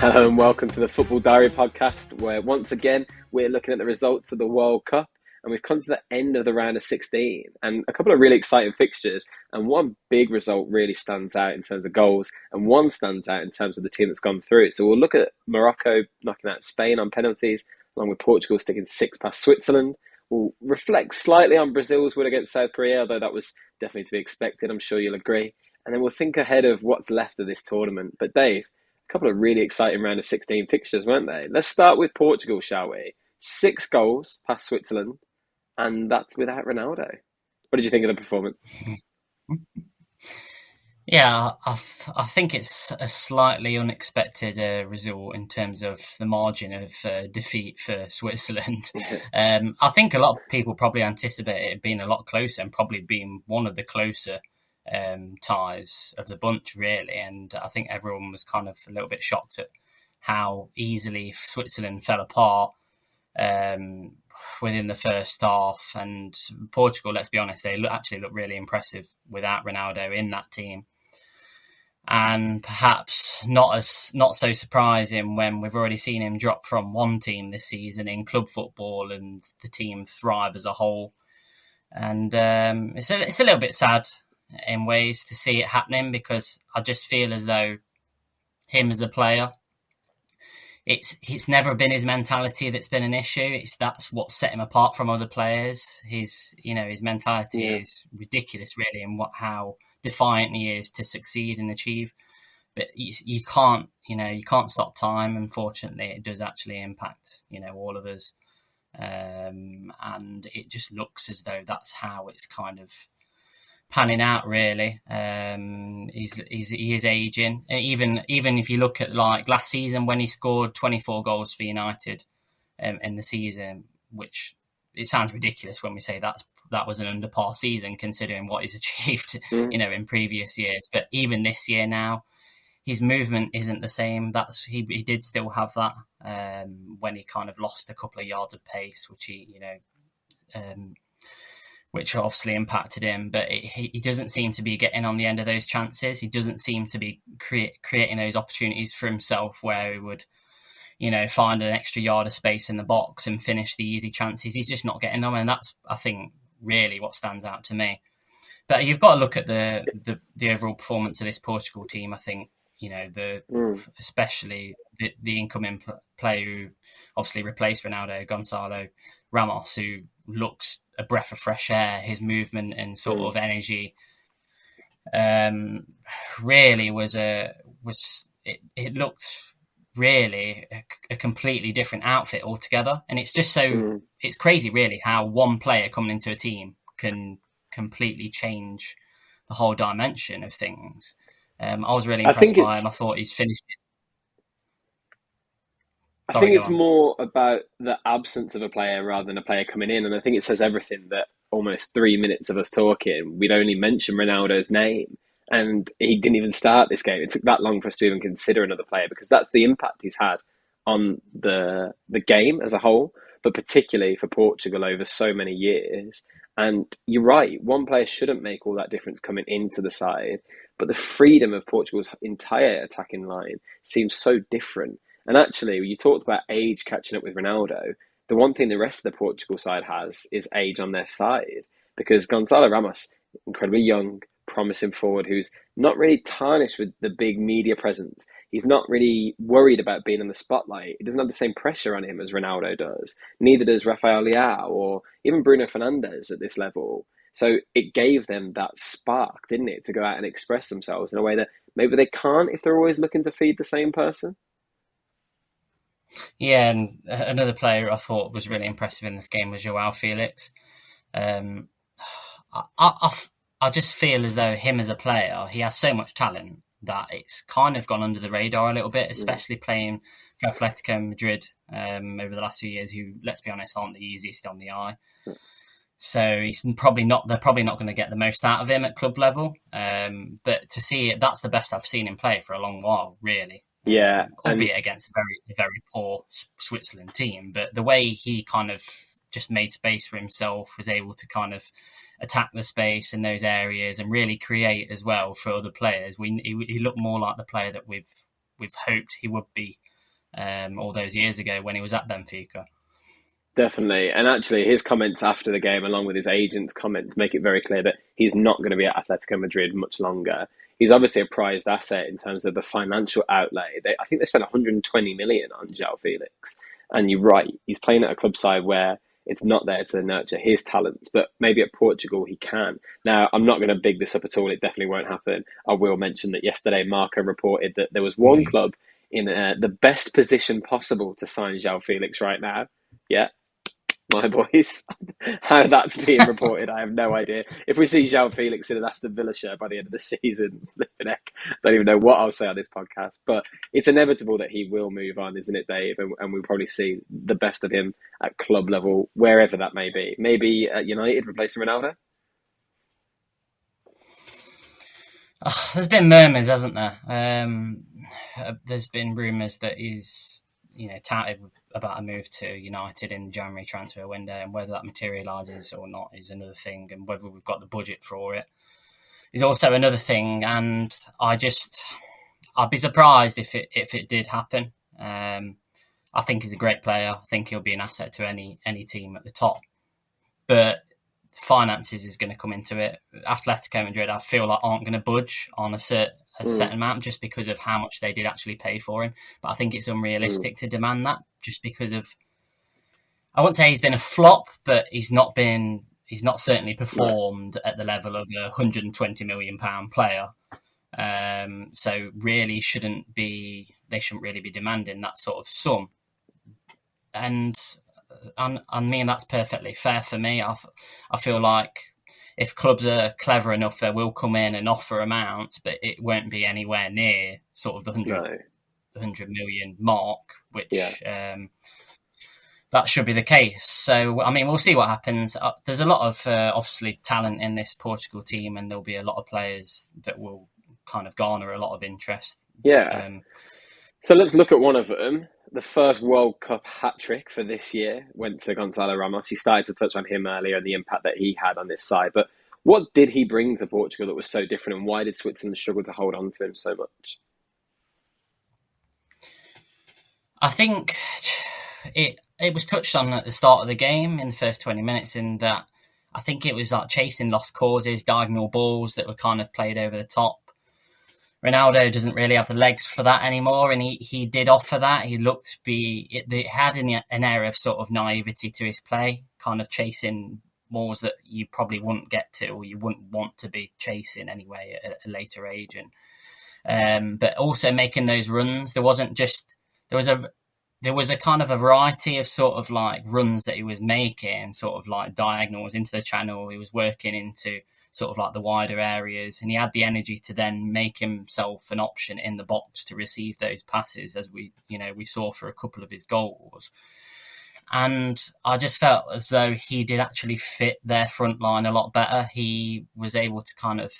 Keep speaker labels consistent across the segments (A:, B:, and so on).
A: Hello and welcome to the Football Diary podcast, where once again we're looking at the results of the World Cup and we've come to the end of the round of 16 and a couple of really exciting fixtures. And one big result really stands out in terms of goals, and one stands out in terms of the team that's gone through. So we'll look at Morocco knocking out Spain on penalties, along with Portugal sticking six past Switzerland. We'll reflect slightly on Brazil's win against South Korea, although that was definitely to be expected. I'm sure you'll agree. And then we'll think ahead of what's left of this tournament. But Dave, a couple of really exciting round of 16 fixtures, weren't they? Let's start with Portugal, shall we? Six goals past Switzerland, and that's without Ronaldo. What did you think of the performance?
B: Yeah, I, th- I think it's a slightly unexpected uh, result in terms of the margin of uh, defeat for Switzerland. um, I think a lot of people probably anticipate it being a lot closer and probably being one of the closer um, ties of the bunch, really. And I think everyone was kind of a little bit shocked at how easily Switzerland fell apart um, within the first half. And Portugal, let's be honest, they look, actually look really impressive without Ronaldo in that team. And perhaps not as not so surprising when we've already seen him drop from one team this season in club football, and the team thrive as a whole. And um, it's a it's a little bit sad in ways to see it happening because I just feel as though him as a player, it's it's never been his mentality that's been an issue. It's that's what set him apart from other players. His you know his mentality yeah. is ridiculous, really, and what how defiant he is to succeed and achieve. But you, you can't you know you can't stop time. Unfortunately, it does actually impact you know all of us, um, and it just looks as though that's how it's kind of panning out really. Um, he's, he's he is aging. Even even if you look at like last season when he scored 24 goals for United um, in the season, which it sounds ridiculous when we say that's that was an under par season considering what he's achieved, mm. you know, in previous years. But even this year now, his movement isn't the same. That's he he did still have that um, when he kind of lost a couple of yards of pace, which he you know. Um, which obviously impacted him. But it, he doesn't seem to be getting on the end of those chances. He doesn't seem to be create, creating those opportunities for himself where he would, you know, find an extra yard of space in the box and finish the easy chances. He's just not getting them, and that's I think really what stands out to me. But you've got to look at the the, the overall performance of this Portugal team. I think you know the mm. especially the, the incoming player who obviously replaced Ronaldo, Gonçalo Ramos, who looks a breath of fresh air. His movement and sort mm. of energy um, really was a was it, it looked really a, a, completely different outfit altogether. And it's just so mm. it's crazy, really, how one player coming into a team can completely change the whole dimension of things. Um, I was really impressed by him. I thought he's finished
A: I think it's more about the absence of a player rather than a player coming in, and I think it says everything that almost three minutes of us talking, we'd only mention Ronaldo's name, and he didn't even start this game. It took that long for us to even consider another player because that's the impact he's had on the the game as a whole, but particularly for Portugal over so many years. And you're right, one player shouldn't make all that difference coming into the side, but the freedom of Portugal's entire attacking line seems so different and actually, you talked about age catching up with Ronaldo. The one thing the rest of the Portugal side has is age on their side because Gonçalo Ramos, incredibly young, promising forward who's not really tarnished with the big media presence. He's not really worried about being in the spotlight. He doesn't have the same pressure on him as Ronaldo does. Neither does Rafael Leao or even Bruno Fernandes at this level. So it gave them that spark, didn't it, to go out and express themselves in a way that maybe they can't if they're always looking to feed the same person.
B: Yeah, and another player I thought was really impressive in this game was Joao Felix. Um, I, I, I just feel as though him as a player, he has so much talent that it's kind of gone under the radar a little bit, mm. especially mm. playing for Atletico Madrid um, over the last few years, who, let's be honest, aren't the easiest on the eye. Mm. So he's probably not. They're probably not going to get the most out of him at club level. Um, but to see it, that's the best I've seen him play for a long while, really.
A: Yeah,
B: albeit and... against a very very poor Switzerland team. But the way he kind of just made space for himself, was able to kind of attack the space in those areas and really create as well for other players. We he, he looked more like the player that we've we've hoped he would be um, all those years ago when he was at Benfica.
A: Definitely. And actually, his comments after the game, along with his agent's comments, make it very clear that he's not going to be at Atletico Madrid much longer. He's obviously a prized asset in terms of the financial outlay. They, I think they spent 120 million on Joao Felix. And you're right, he's playing at a club side where it's not there to nurture his talents, but maybe at Portugal he can. Now, I'm not going to big this up at all. It definitely won't happen. I will mention that yesterday Marca reported that there was one mm-hmm. club in uh, the best position possible to sign Joao Felix right now. Yeah, my boys. How that's being reported, I have no idea. If we see Joao Felix in an Aston Villa shirt by the end of the season, I don't even know what I'll say on this podcast. But it's inevitable that he will move on, isn't it, Dave? And, and we'll probably see the best of him at club level, wherever that may be. Maybe at United, replacing Ronaldo.
B: Oh, there's been murmurs, hasn't there? Um, uh, there's been rumours that he's you know touted about a move to United in the January transfer window, and whether that materialises or not is another thing, and whether we've got the budget for it is also another thing. And I just I'd be surprised if it if it did happen. Um, I think he's a great player. I think he'll be an asset to any any team at the top, but finances is going to come into it. Atletico Madrid, I feel like aren't going to budge on a certain a mm. set amount just because of how much they did actually pay for him. But I think it's unrealistic mm. to demand that just because of. I won't say he's been a flop, but he's not been. He's not certainly performed at the level of a 120 million pound player. Um, so really shouldn't be. They shouldn't really be demanding that sort of sum. And and, and me, and that's perfectly fair for me. I, I feel like if clubs are clever enough, they will come in and offer amounts, but it won't be anywhere near sort of the 100, no. 100 million mark, which yeah. um, that should be the case. So, I mean, we'll see what happens. Uh, there's a lot of uh, obviously talent in this Portugal team, and there'll be a lot of players that will kind of garner a lot of interest.
A: Yeah. Um, so let's look at one of them. The first World Cup hat trick for this year went to Gonçalo Ramos. He started to touch on him earlier and the impact that he had on this side. But what did he bring to Portugal that was so different, and why did Switzerland struggle to hold on to him so much?
B: I think it it was touched on at the start of the game in the first twenty minutes. In that, I think it was like chasing lost causes, diagonal balls that were kind of played over the top. Ronaldo doesn't really have the legs for that anymore, and he, he did offer that. He looked be it, it had an, an air of sort of naivety to his play, kind of chasing balls that you probably wouldn't get to or you wouldn't want to be chasing anyway at a later age, and um, but also making those runs. There wasn't just there was a there was a kind of a variety of sort of like runs that he was making, sort of like diagonals into the channel. He was working into sort of like the wider areas, and he had the energy to then make himself an option in the box to receive those passes, as we you know we saw for a couple of his goals. And I just felt as though he did actually fit their front line a lot better. He was able to kind of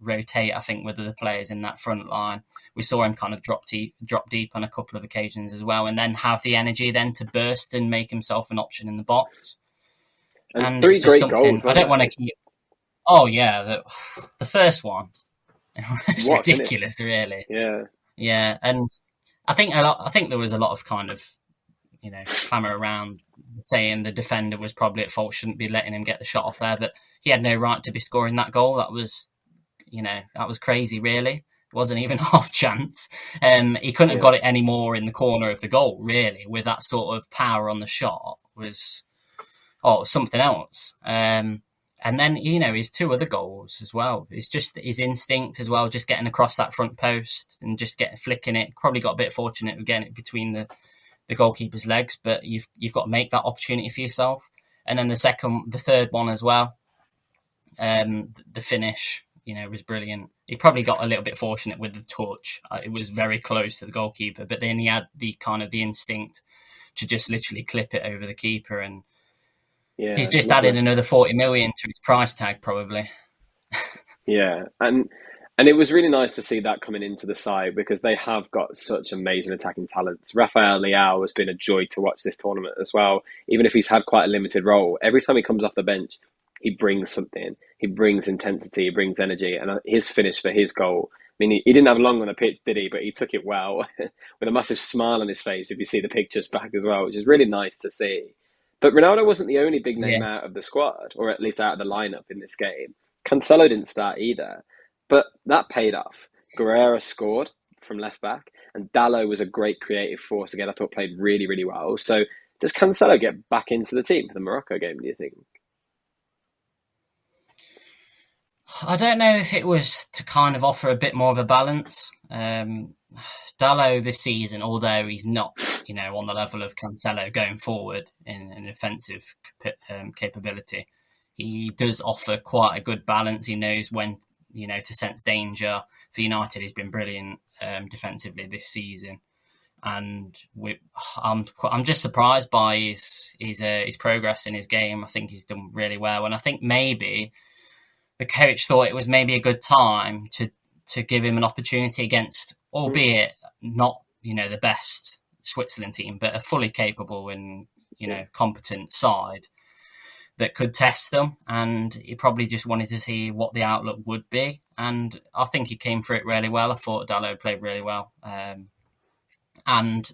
B: rotate, I think, with the players in that front line. We saw him kind of drop deep, drop deep on a couple of occasions as well, and then have the energy then to burst and make himself an option in the box.
A: And, and three great goals.
B: I don't want to keep Oh yeah, the the first one. it's what, ridiculous, it? really.
A: Yeah.
B: Yeah, and I think a lot. I think there was a lot of kind of you know clamour around saying the defender was probably at fault, shouldn't be letting him get the shot off there, but he had no right to be scoring that goal. That was, you know, that was crazy. Really, it wasn't even half chance. Um, he couldn't yeah. have got it any more in the corner of the goal. Really, with that sort of power on the shot was, oh, something else. Um, and then, you know, his two other goals as well. It's just his instinct as well, just getting across that front post and just getting flicking it. Probably got a bit fortunate it between the, the goalkeeper's legs, but you've you've got to make that opportunity for yourself. And then the second, the third one as well. Um, the finish, you know, was brilliant. He probably got a little bit fortunate with the touch. Uh, it was very close to the goalkeeper, but then he had the kind of the instinct to just literally clip it over the keeper and yeah, he's just added another forty million to his price tag, probably.
A: yeah, and and it was really nice to see that coming into the side because they have got such amazing attacking talents. Rafael Leao has been a joy to watch this tournament as well. Even if he's had quite a limited role, every time he comes off the bench, he brings something. He brings intensity. He brings energy, and uh, his finish for his goal I mean, he, he, didn't have long on the pitch, did he? But he took it well with a massive smile on his face. If you see the pictures back as well, which is really nice to see. But Ronaldo wasn't the only big name yeah. out of the squad, or at least out of the lineup in this game. Cancelo didn't start either, but that paid off. Guerreiro scored from left back, and Dalot was a great creative force again. I thought played really, really well. So does Cancelo get back into the team for the Morocco game? Do you think?
B: I don't know if it was to kind of offer a bit more of a balance. Um, Dalot this season, although he's not, you know, on the level of Cancelo going forward in an offensive um, capability, he does offer quite a good balance. He knows when, you know, to sense danger. For United, he's been brilliant um, defensively this season, and we, I'm I'm just surprised by his his uh, his progress in his game. I think he's done really well, and I think maybe the coach thought it was maybe a good time to to give him an opportunity against, albeit not you know the best Switzerland team, but a fully capable and you know competent side that could test them. And he probably just wanted to see what the outlook would be. And I think he came through it really well. I thought Dalot played really well, um, and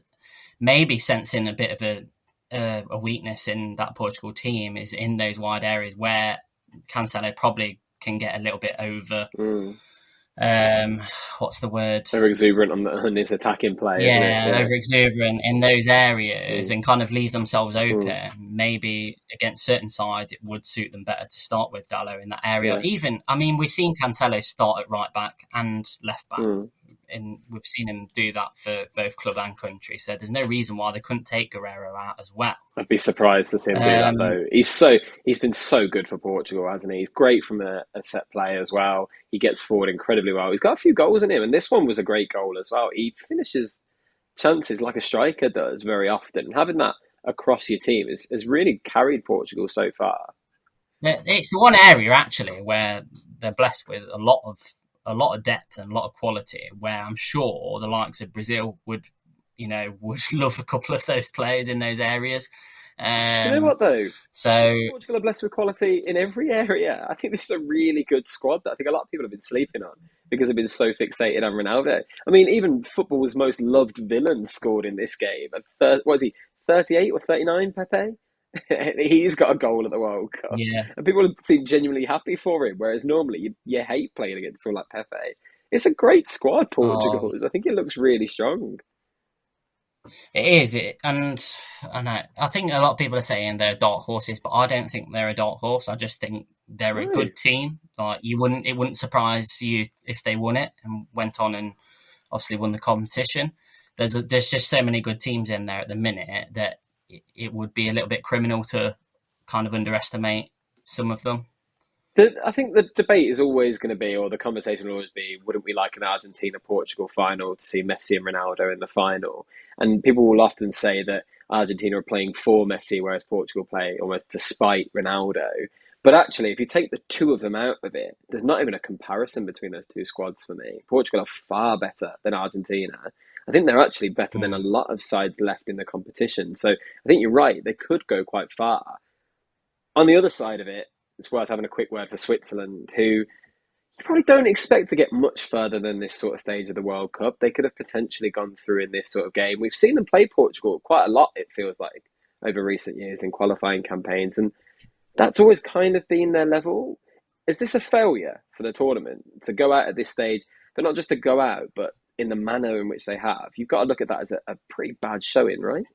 B: maybe sensing a bit of a, a weakness in that Portugal team is in those wide areas where Cancelo probably can get a little bit over.
A: Mm.
B: Um, what's the word?
A: Over exuberant on, the, on his attacking play.
B: Yeah, yeah, over exuberant in those areas mm. and kind of leave themselves mm. open. Mm. Maybe against certain sides, it would suit them better to start with Dalot in that area. Yeah. Even, I mean, we've seen Cancelo start at right back and left back. Mm and we've seen him do that for both club and country. So there's no reason why they couldn't take Guerreiro out as well.
A: I'd be surprised to see him do that um, though. He's so he's been so good for Portugal, hasn't he? He's great from a, a, set play as well. He gets forward incredibly well. He's got a few goals in him, and this one was a great goal as well. He finishes chances like a striker does very often. Having that across your team has, has really carried Portugal so far.
B: It's the one area actually where they're blessed with a lot of a lot of depth and a lot of quality. Where I'm sure the likes of Brazil would, you know, would love a couple of those players in those areas.
A: Um, Do you know what though?
B: So
A: Portugal are blessed with quality in every area. I think this is a really good squad that I think a lot of people have been sleeping on because they've been so fixated on Ronaldo. I mean, even football's most loved villain scored in this game. Thir- what is he? Thirty-eight or thirty-nine? Pepe. he's got a goal at the World Cup.
B: Yeah.
A: And people seem genuinely happy for him, whereas normally you, you hate playing against someone like Pepe. It's a great squad, Portugal. Oh. I think it looks really strong.
B: It is, it, and I know. I think a lot of people are saying they're dark horses, but I don't think they're a dark horse. I just think they're a good team. Like you wouldn't, it wouldn't surprise you if they won it and went on and obviously won the competition. There's a, there's just so many good teams in there at the minute that it would be a little bit criminal to kind of underestimate some of them.
A: The, I think the debate is always going to be, or the conversation will always be, wouldn't we like an Argentina Portugal final to see Messi and Ronaldo in the final? And people will often say that Argentina are playing for Messi, whereas Portugal play almost despite Ronaldo. But actually, if you take the two of them out of it, there's not even a comparison between those two squads for me. Portugal are far better than Argentina. I think they're actually better than a hmm. lot of sides left in the competition. So I think you're right; they could go quite far. On the other side of it, it's worth having a quick word for Switzerland, who you probably don't expect to get much further than this sort of stage of the World Cup. They could have potentially gone through in this sort of game. We've seen them play Portugal quite a lot. It feels like over recent years in qualifying campaigns, and that's always kind of been their level. Is this a failure for the tournament to go out at this stage? But not just to go out, but in the manner in which they have, you've got to look at that as a, a pretty bad showing, right?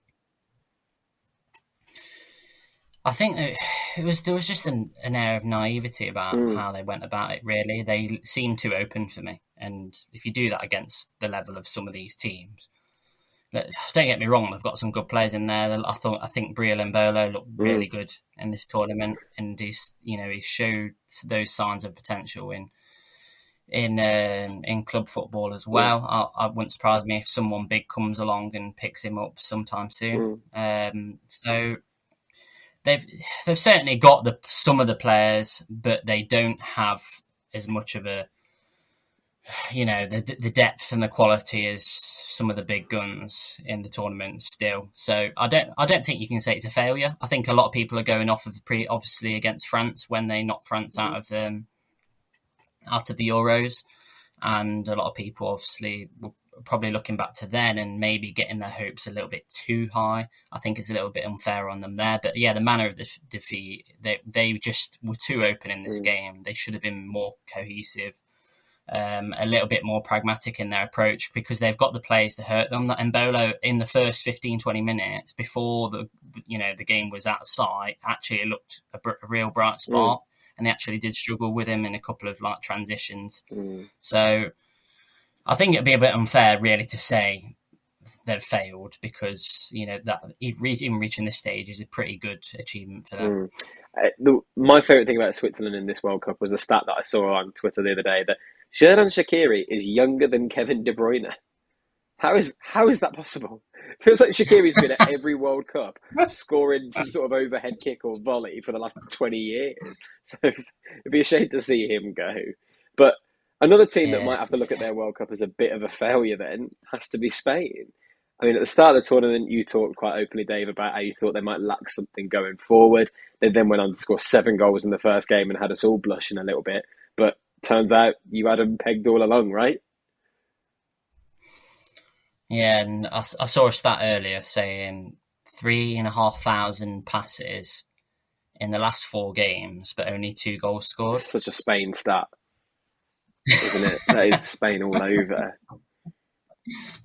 B: I think it was there was just an, an air of naivety about mm. how they went about it. Really, they seemed too open for me, and if you do that against the level of some of these teams, don't get me wrong, they've got some good players in there. I thought I think Breel Embolo looked mm. really good in this tournament, and he's you know he showed those signs of potential in in um, in club football as well. I, I, wouldn't surprise me if someone big comes along and picks him up sometime soon. Mm. Um, so they've they've certainly got the some of the players, but they don't have as much of a you know the the depth and the quality as some of the big guns in the tournament still. So I don't I don't think you can say it's a failure. I think a lot of people are going off of the pre obviously against France when they knocked France out mm. of them out of the Euros. and a lot of people obviously were probably looking back to then and maybe getting their hopes a little bit too high. I think it's a little bit unfair on them there. But yeah, the manner of the defeat, they they just were too open in this mm. game. They should have been more cohesive um, a little bit more pragmatic in their approach because they've got the players to hurt them. That Embolo in the first 15, 20 minutes before the you know the game was out of sight actually it looked a, a real bright spot, mm. And they actually did struggle with him in a couple of like transitions. Mm. So I think it'd be a bit unfair really to say they've failed because you know that even reaching this stage is a pretty good achievement for them.
A: Mm. Uh, the, my favorite thing about Switzerland in this World Cup was a stat that I saw on Twitter the other day that Xherdan Shaqiri is younger than Kevin De Bruyne. How is how is that possible? Feels like Shaqiri's been at every World Cup scoring some sort of overhead kick or volley for the last twenty years. So it'd be a shame to see him go. But another team yeah. that might have to look at their World Cup as a bit of a failure then has to be Spain. I mean, at the start of the tournament, you talked quite openly, Dave, about how you thought they might lack something going forward. They then went on to score seven goals in the first game and had us all blushing a little bit. But turns out you had them pegged all along, right?
B: Yeah, and I, I saw a stat earlier saying three and a half thousand passes in the last four games, but only two goals scored.
A: such a Spain stat, isn't it? that is Spain all over.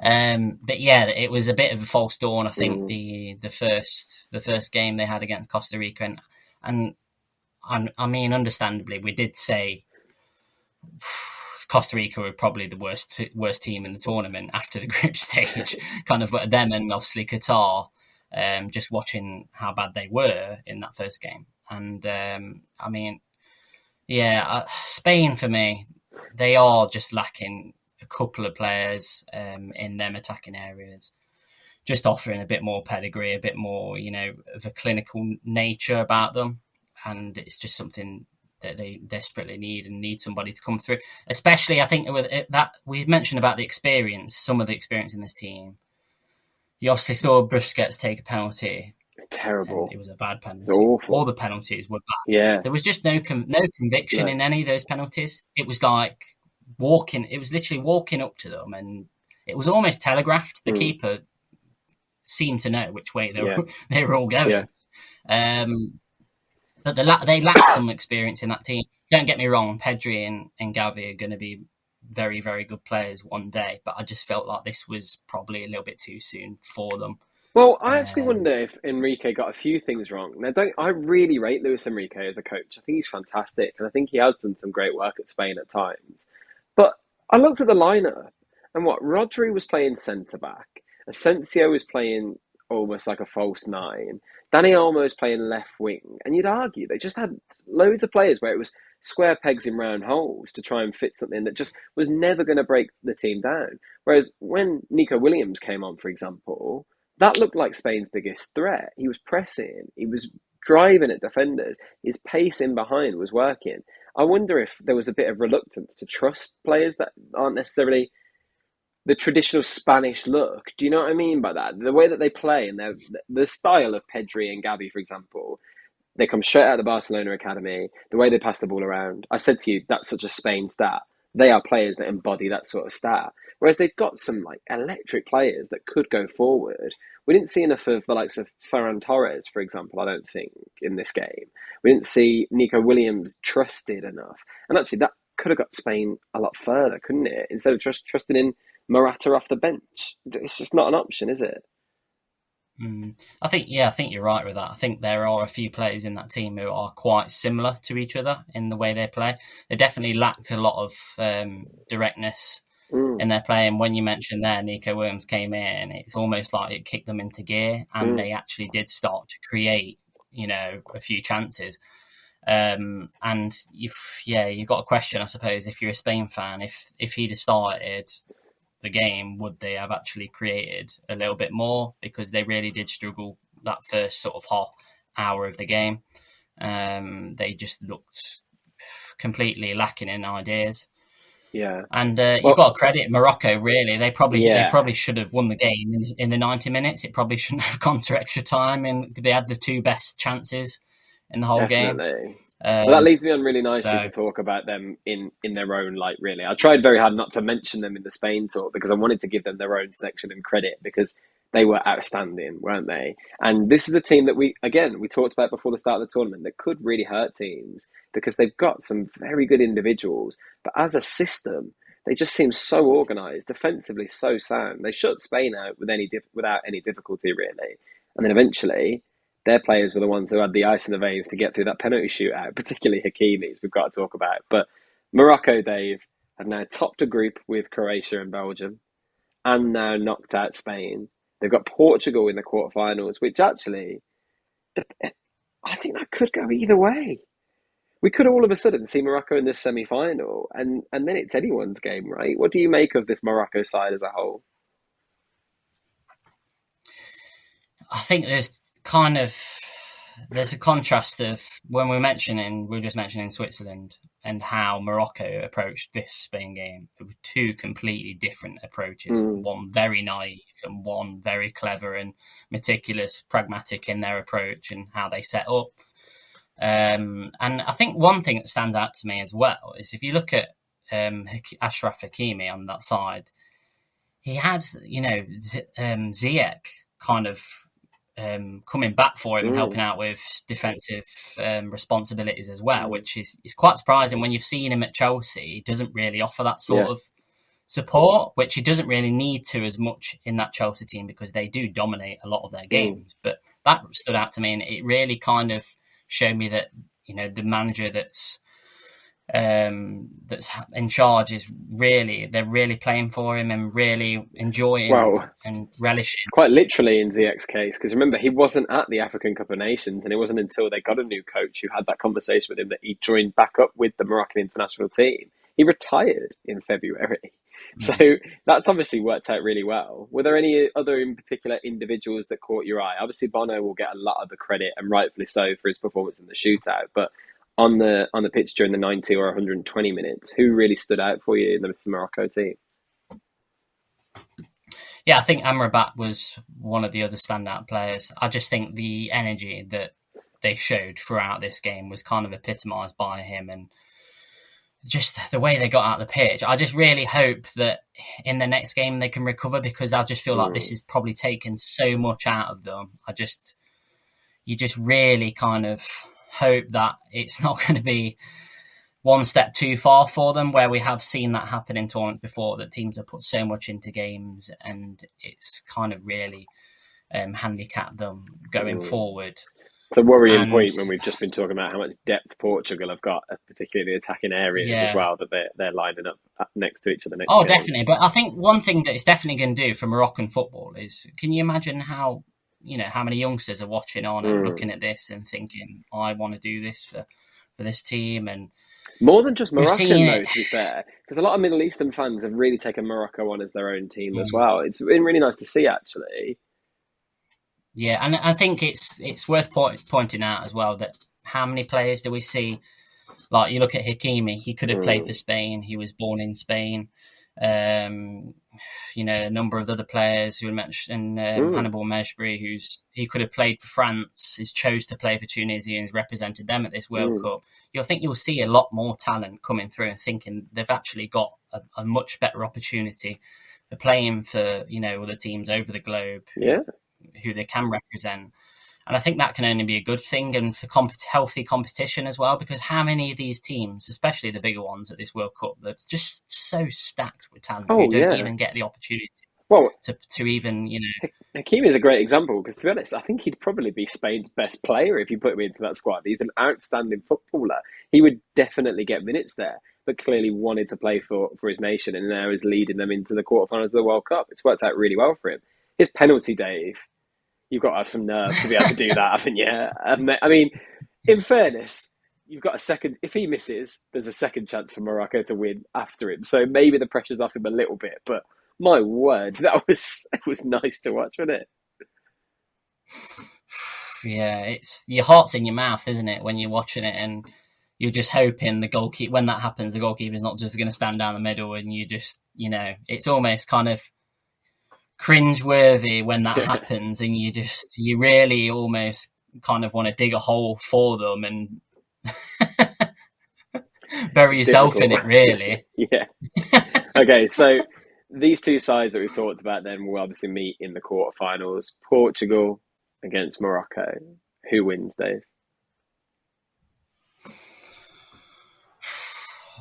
B: Um, but yeah, it was a bit of a false dawn. I think mm. the the first the first game they had against Costa Rica, and and, and I mean, understandably, we did say Costa Rica were probably the worst worst team in the tournament after the group stage. kind of them and obviously Qatar. Um, just watching how bad they were in that first game, and um, I mean, yeah, uh, Spain for me, they are just lacking a couple of players um, in them attacking areas. Just offering a bit more pedigree, a bit more, you know, of a clinical nature about them, and it's just something that they desperately need and need somebody to come through. Especially, I think with that we mentioned about the experience, some of the experience in this team. You obviously saw Busquets take a penalty.
A: Terrible.
B: It was a bad penalty. All the penalties were bad.
A: Yeah.
B: There was just no com- no conviction in any of those penalties. It was like walking. It was literally walking up to them, and it was almost telegraphed. The mm. keeper seemed to know which way they were yeah. they were all going. Yeah. Um, but the, they lack some experience in that team. Don't get me wrong, Pedri and, and Gavi are going to be very, very good players one day, but I just felt like this was probably a little bit too soon for them.
A: Well, I actually um, wonder if Enrique got a few things wrong. Now, don't I really rate Luis Enrique as a coach? I think he's fantastic, and I think he has done some great work at Spain at times. But I looked at the lineup, and what Rodri was playing centre back, Asensio was playing almost like a false nine, Dani Olmo's playing left wing, and you'd argue they just had loads of players where it was square pegs in round holes to try and fit something that just was never going to break the team down. Whereas when Nico Williams came on, for example, that looked like Spain's biggest threat. He was pressing, he was driving at defenders, his pace in behind was working. I wonder if there was a bit of reluctance to trust players that aren't necessarily the traditional Spanish look. Do you know what I mean by that? The way that they play and their the style of Pedri and Gavi, for example, they come straight out of the Barcelona academy. The way they pass the ball around, I said to you, that's such a Spain stat. They are players that embody that sort of stat. Whereas they've got some like electric players that could go forward. We didn't see enough of the likes of Ferran Torres, for example. I don't think in this game we didn't see Nico Williams trusted enough. And actually, that could have got Spain a lot further, couldn't it? Instead of just trusting in Morata off the bench. It's just not an option, is it?
B: Mm. I think, yeah, I think you're right with that. I think there are a few players in that team who are quite similar to each other in the way they play. They definitely lacked a lot of um, directness mm. in their play. And when you mentioned there, Nico Williams came in, it's almost like it kicked them into gear, and mm. they actually did start to create, you know, a few chances. Um, and you've, yeah, you've got a question, I suppose, if you're a Spain fan, if if he'd have started the game, would they have actually created a little bit more? Because they really did struggle that first sort of half hour of the game. Um, they just looked completely lacking in ideas.
A: Yeah,
B: and uh, you've got to credit Morocco. Really, they probably yeah. they probably should have won the game in, in, the ninety minutes. It probably shouldn't have gone to extra time, and they had the two best chances in the whole Definitely. game.
A: Um, well, that leads me on really nicely so, to talk about them in, in their own light, really. I tried very hard not to mention them in the Spain talk because I wanted to give them their own section and credit because they were outstanding, weren't they? And this is a team that we, again, we talked about before the start of the tournament that could really hurt teams because they've got some very good individuals. But as a system, they just seem so organised, defensively so sound. They shut Spain out with any without any difficulty, really. And then eventually, their players were the ones who had the ice in the veins to get through that penalty shootout, particularly Hakimi's, we've got to talk about. But Morocco, Dave, have now topped a group with Croatia and Belgium and now knocked out Spain. They've got Portugal in the quarterfinals, which actually, I think that could go either way. We could all of a sudden see Morocco in this semi final, and, and then it's anyone's game, right? What do you make of this Morocco side as a whole?
B: I think there's kind of there's a contrast of when we're mentioning we are just mentioning Switzerland and how Morocco approached this Spain game. There were two completely different approaches. Mm. One very naive and one very clever and meticulous, pragmatic in their approach and how they set up. Um, and I think one thing that stands out to me as well is if you look at um, Ashraf Hakimi on that side, he had, you know, Z- um, Ziyech kind of um, coming back for him and helping out with defensive um, responsibilities as well, which is, is quite surprising when you've seen him at Chelsea. He doesn't really offer that sort yeah. of support, which he doesn't really need to as much in that Chelsea team because they do dominate a lot of their games. Mm. But that stood out to me, and it really kind of showed me that you know the manager that's um, that's in charge is really they're really playing for him and really enjoying well, and relishing.
A: Quite literally in Ziyech's case, because remember he wasn't at the African Cup of Nations, and it wasn't until they got a new coach who had that conversation with him that he joined back up with the Moroccan international team. He retired in February. Mm. So that's obviously worked out really well. Were there any other in particular individuals that caught your eye? Obviously, Bono will get a lot of the credit, and rightfully so, for his performance in the shootout. But on the on the pitch during the 90 or 120 minutes, who really stood out for you in the Morocco team?
B: Yeah, I think Amrabat was one of the other standout players. I just think the energy that they showed throughout this game was kind of epitomised by him and just the way they got out the pitch. I just really hope that in the next game they can recover because I just feel like this hmm. is probably taken so much out of them. I just, you just really kind of hope that it's not going to be one step too far for them, where we have seen that happen in tournaments before, that teams have put so much into games and it's kind of really um, handicapped them going mm. forward.
A: It's a worrying and, point when we've just been talking about how much depth Portugal have got, particularly the attacking areas yeah. as well, that they're, they're lining up next to each other.
B: oh, game. definitely. But I think one thing that it's definitely going to do for Moroccan football is can you imagine how you know how many youngsters are watching on and mm. looking at this and thinking, I want to do this for for this team and
A: more than just Moroccan, though, to be fair, because a lot of Middle Eastern fans have really taken Morocco on as their own team mm. as well. It's been really nice to see, actually.
B: Yeah, and I think it's it's worth point, pointing out as well that how many players do we see? Like you look at Hakimi, he could have mm. played for Spain. He was born in Spain. Um, you know, a number of other players who were mentioned, um, Hannibal Mejbri, who's he could have played for France, He's chose to play for Tunisia and has represented them at this World mm. Cup. You'll think you'll see a lot more talent coming through and thinking they've actually got a, a much better opportunity for playing for you know other teams over the globe.
A: Yeah,
B: who they can represent. And I think that can only be a good thing and for comp- healthy competition as well, because how many of these teams, especially the bigger ones at this World Cup, they're just so stacked with talent oh, who don't yeah. even get the opportunity well, to, to even, you know.
A: Hakimi is a great example because, to be honest, I think he'd probably be Spain's best player if you put him into that squad. He's an outstanding footballer. He would definitely get minutes there, but clearly wanted to play for, for his nation and now is leading them into the quarterfinals of the World Cup. It's worked out really well for him. His penalty, Dave, you've got to have some nerve to be able to do that, haven't you? Um, I mean, in fairness, you've got a second. If he misses, there's a second chance for Morocco to win after him. So maybe the pressure's off him a little bit. But my word, that was it was nice to watch, wasn't it?
B: Yeah, it's your heart's in your mouth, isn't it, when you're watching it, and you're just hoping the goalkeeper when that happens, the goalkeeper's not just going to stand down the middle, and you just, you know, it's almost kind of cringe-worthy when that happens, and you just you really almost kind of want to dig a hole for them and Bury yourself in it, really.
A: yeah. Okay, so these two sides that we've talked about then will obviously meet in the quarterfinals. Portugal against Morocco. Who wins, Dave?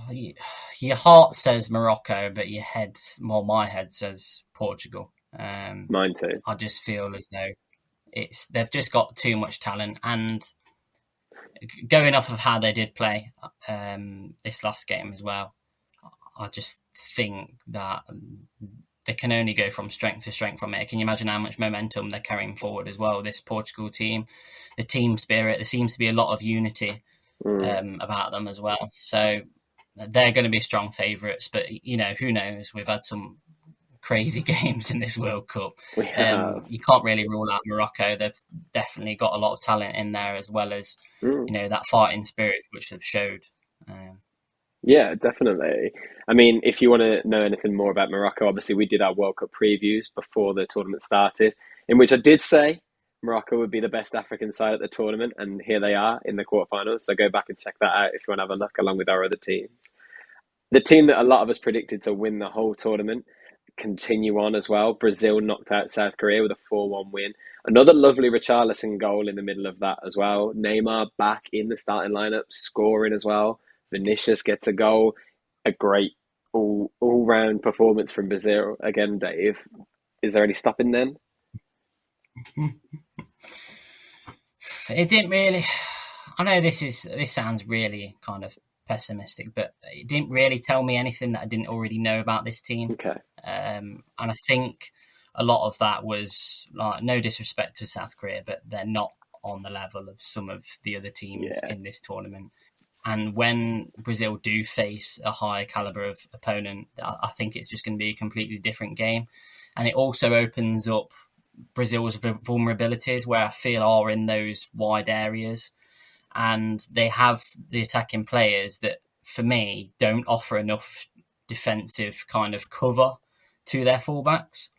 B: Your heart says Morocco, but your head, well, my head says Portugal. Um,
A: Mine too.
B: I just feel as though it's they've just got too much talent, and going off of how they did play um, this last game as well, I just think that they can only go from strength to strength from it. Can you imagine how much momentum they're carrying forward as well? This Portugal team, the team spirit, there seems to be a lot of unity mm. um, about them as well. So they're going to be strong favourites, but you know who knows? We've had some crazy games in this World Cup. Um, you can't really rule out Morocco. They've definitely got a lot of talent in there, as well as mm. you know that fighting spirit which they've showed. Um,
A: yeah, definitely. I mean, if you want to know anything more about Morocco, obviously we did our World Cup previews before the tournament started, in which I did say Morocco would be the best African side at the tournament, and here they are in the quarterfinals. So go back and check that out if you want to have a look, along with our other teams. The team that a lot of us predicted to win the whole tournament continue on as well. Brazil knocked out South Korea with a 4 1 win. Another lovely Richarlison goal in the middle of that as well. Neymar back in the starting lineup, scoring as well. Vinicius gets a goal. A great all all round performance from Brazil again, Dave. Is there any stopping then?
B: it didn't really. I know this is this sounds really kind of pessimistic, but it didn't really tell me anything that I didn't already know about this team.
A: Okay.
B: Um, and I think a lot of that was like no disrespect to South Korea, but they're not on the level of some of the other teams yeah. in this tournament. And when Brazil do face a high caliber of opponent, I think it's just going to be a completely different game. And it also opens up Brazil's vulnerabilities where I feel are in those wide areas. And they have the attacking players that, for me, don't offer enough defensive kind of cover to their fullbacks.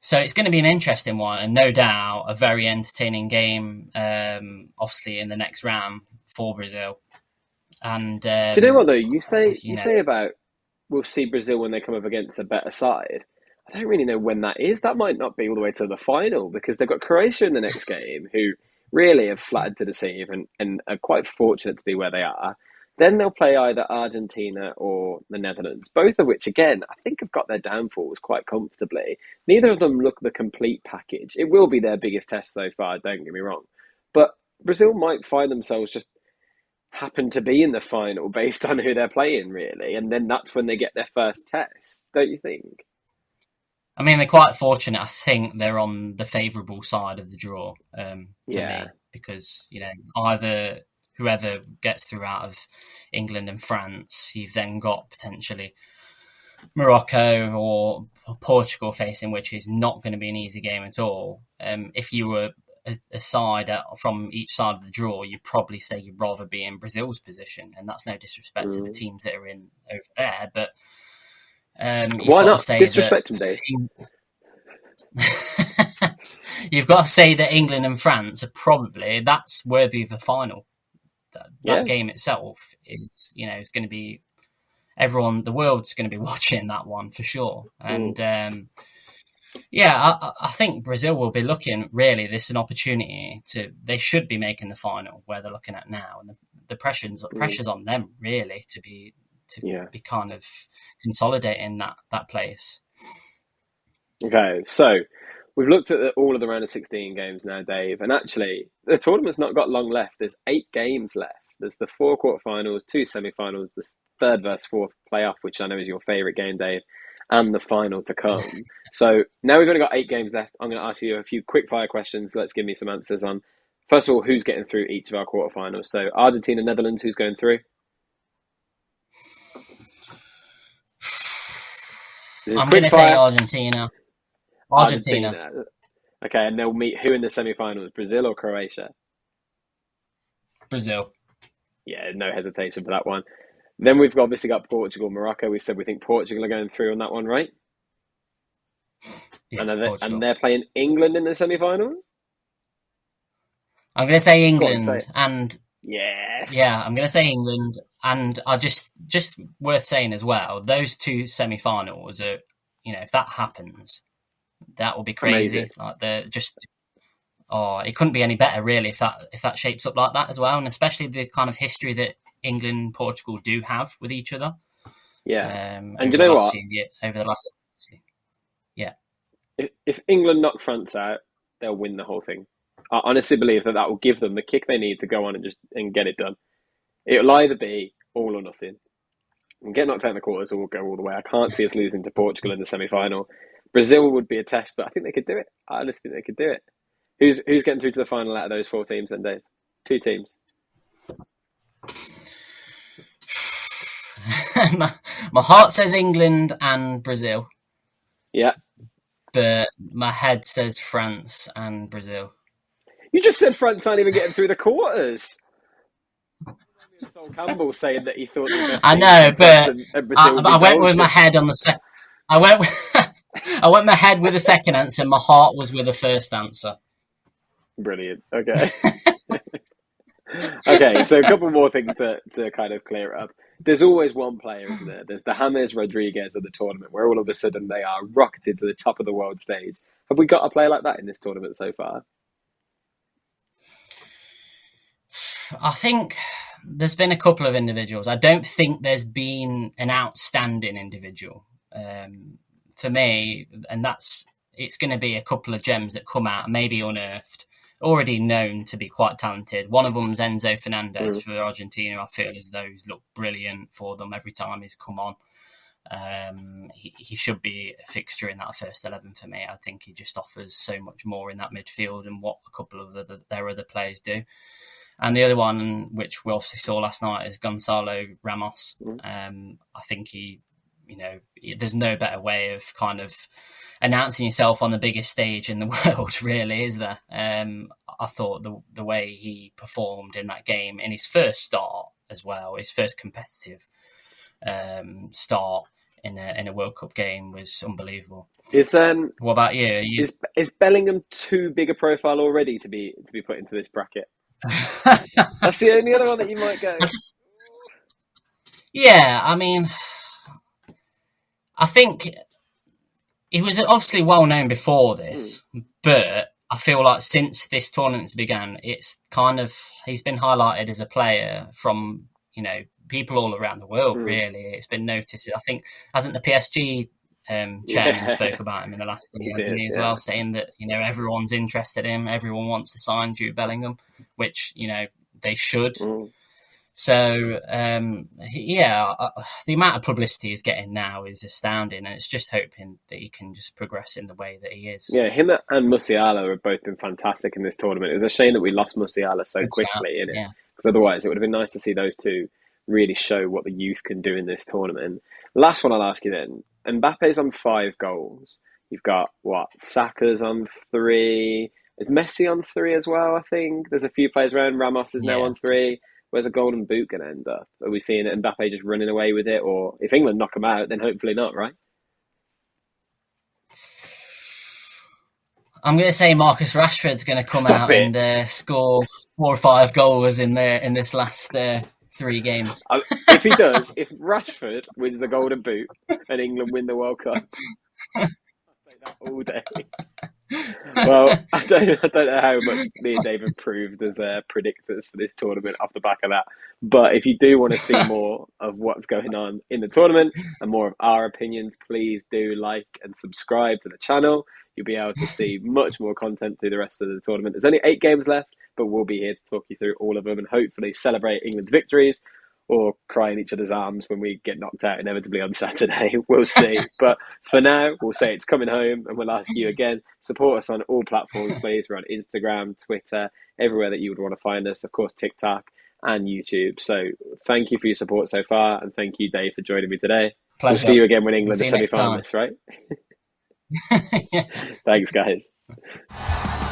B: So it's going to be an interesting one, and no doubt a very entertaining game. Um, obviously, in the next round for Brazil. And um,
A: do you know what though? You say you, you know, say about we'll see Brazil when they come up against a better side. I don't really know when that is. That might not be all the way to the final because they've got Croatia in the next game, who really have flattered to deceive and, and are quite fortunate to be where they are. Then they'll play either Argentina or the Netherlands, both of which, again, I think have got their downfalls quite comfortably. Neither of them look the complete package. It will be their biggest test so far, don't get me wrong. But Brazil might find themselves just happen to be in the final based on who they're playing, really. And then that's when they get their first test, don't you think?
B: I mean, they're quite fortunate. I think they're on the favourable side of the draw um, for yeah. me because, you know, either whoever gets through out of England and France, you've then got potentially Morocco or Portugal facing, which is not going to be an easy game at all. Um, if you were aside uh, from each side of the draw, you'd probably say you'd rather be in Brazil's position, and that's no disrespect mm. to the mm. teams that are in over there. But um,
A: why not disrespect them, Dave?
B: you've got to say that England and France are probably that's worthy of a final. That, yeah. that game itself is, you know, is going to be everyone. The world's going to be watching that one for sure, mm. and. Mm. Um, yeah, I, I, think Brazil will be looking really. This is an opportunity to. They should be making the final where they're looking at now, and the, the pressures mm. pressures on them really to be to yeah. be kind of consolidating that that place.
A: Okay, so we've looked at the, all of the round of sixteen games now, Dave, and actually the tournament's not got long left. There's eight games left. There's the four quarterfinals, two semi-finals, the third versus fourth playoff, which I know is your favourite game, Dave, and the final to come. so now we've only got eight games left. I'm going to ask you a few quick fire questions. Let's give me some answers on. First of all, who's getting through each of our quarterfinals? So Argentina, Netherlands, who's going through?
B: I'm going to say Argentina. Argentina. Argentina.
A: Okay, and they'll meet who in the semi-finals? Brazil or Croatia?
B: Brazil.
A: Yeah, no hesitation for that one. Then we've got obviously got Portugal, Morocco. We said we think Portugal are going through on that one, right? Yeah, and, they, and they're playing England in the semi-finals.
B: I'm going to say England, say and
A: yeah.
B: Yeah, I'm going to say England, and I just just worth saying as well. Those two semi-finals are, you know, if that happens, that will be crazy.
A: Amazing.
B: Like the just, oh, it couldn't be any better really if that if that shapes up like that as well, and especially the kind of history that England and Portugal do have with each other.
A: Yeah.
B: Um,
A: And you know what?
B: few ye- over the last,
A: If, if England knock France out, they'll win the whole thing. I honestly believe that that will give them the kick they need to go on and just and get it done. It'll either be all or nothing. And get knocked out in the quarters or we'll go all the way. I can't see us losing to Portugal in the semi final. Brazil would be a test, but I think they could do it. I honestly think they could do it. Who's who's getting through to the final out of those four teams then, Dave? Two teams.
B: my, my heart says England and Brazil,
A: Yeah.
B: but my head says France and Brazil.
A: You just said France aren't even getting through the quarters. Sol Campbell saying that he thought the
B: I know, but
A: and- and
B: I, I went with my head on the sec. I went. With, I went my head with the second answer. My heart was with the first answer.
A: Brilliant. Okay. okay, so a couple more things to, to kind of clear up. There's always one player, isn't there? There's the James Rodriguez of the tournament, where all of a sudden they are rocketed to the top of the world stage. Have we got a player like that in this tournament so far?
B: I think there's been a couple of individuals. I don't think there's been an outstanding individual um, for me, and that's it's going to be a couple of gems that come out, maybe unearthed, already known to be quite talented. One of them's Enzo Fernandez
A: Mm.
B: for Argentina. I feel as though he's looked brilliant for them every time he's come on. Um, he, he should be a fixture in that first 11 for me. I think he just offers so much more in that midfield than what a couple of the, their other players do. And the other one, which we obviously saw last night, is Gonçalo Ramos.
A: Mm.
B: Um, I think he, you know, there's no better way of kind of announcing yourself on the biggest stage in the world, really, is there? Um, I thought the the way he performed in that game in his first start as well, his first competitive um, start in a in a World Cup game was unbelievable.
A: Is um
B: What about you? You...
A: is is Bellingham too big a profile already to be to be put into this bracket? That's the only other one that you might go.
B: Yeah, I mean, I think he was obviously well known before this, but I feel like since this tournament's began, it's kind of he's been highlighted as a player from you know people all around the world.
A: Mm.
B: Really, it's been noticed. I think hasn't the PSG um, chairman
A: Yeah.
B: spoke about him in the last year, hasn't he, as
A: yeah.
B: well, saying that you know everyone's interested in him, everyone wants to sign Jude Bellingham, which you know they should.
A: Mm.
B: So um, yeah, uh, the amount of publicity he's getting now is astounding, and it's just hoping that he can just progress in the way that he is.
A: Yeah, him and Musiala have both been fantastic in this tournament. It was a shame that we lost Musiala so
B: Good
A: quickly in it.
B: Yeah.
A: because otherwise it would have been nice to see those two really show what the youth can do in this tournament. Last one I'll ask you then. Mbappe's on five goals. You've got what? Saka's on three. Is Messi on three as well? I think there's a few players around. Ramos is now
B: Yeah.
A: on three. Where's a golden boot going to end up? Are we seeing Mbappe just running away with it, or if England knock him out, then hopefully not, right?
B: I'm going to say Marcus Rashford's going to come
A: Stop
B: out
A: it.
B: and uh, score four or five goals in the in this last uh, three games.
A: If he does, if Rashford wins the golden boot and England win the World Cup, I'll take that all day. well, I don't, I don't know how much me and Dave have proved as uh, predictors for this tournament off the back of that. But if you do want to see more of what's going on in the tournament and more of our opinions, please do like and subscribe to the channel. You'll be able to see much more content through the rest of the tournament. There's only eight games left, but we'll be here to talk you through all of them and hopefully celebrate England's victories or cry in each other's arms when we get knocked out inevitably on Saturday. We'll see. but for now, we'll say it's coming home and we'll ask you again. Support us on all platforms, please. We're on Instagram, Twitter, everywhere that you would want to find us. Of course, TikTok and YouTube. So thank you for your support so far. And thank you, Dave, for joining me today. We'll
B: Pleasure.
A: see you again when England
B: See
A: are semi finalists, right?
B: Yeah.
A: Thanks, guys.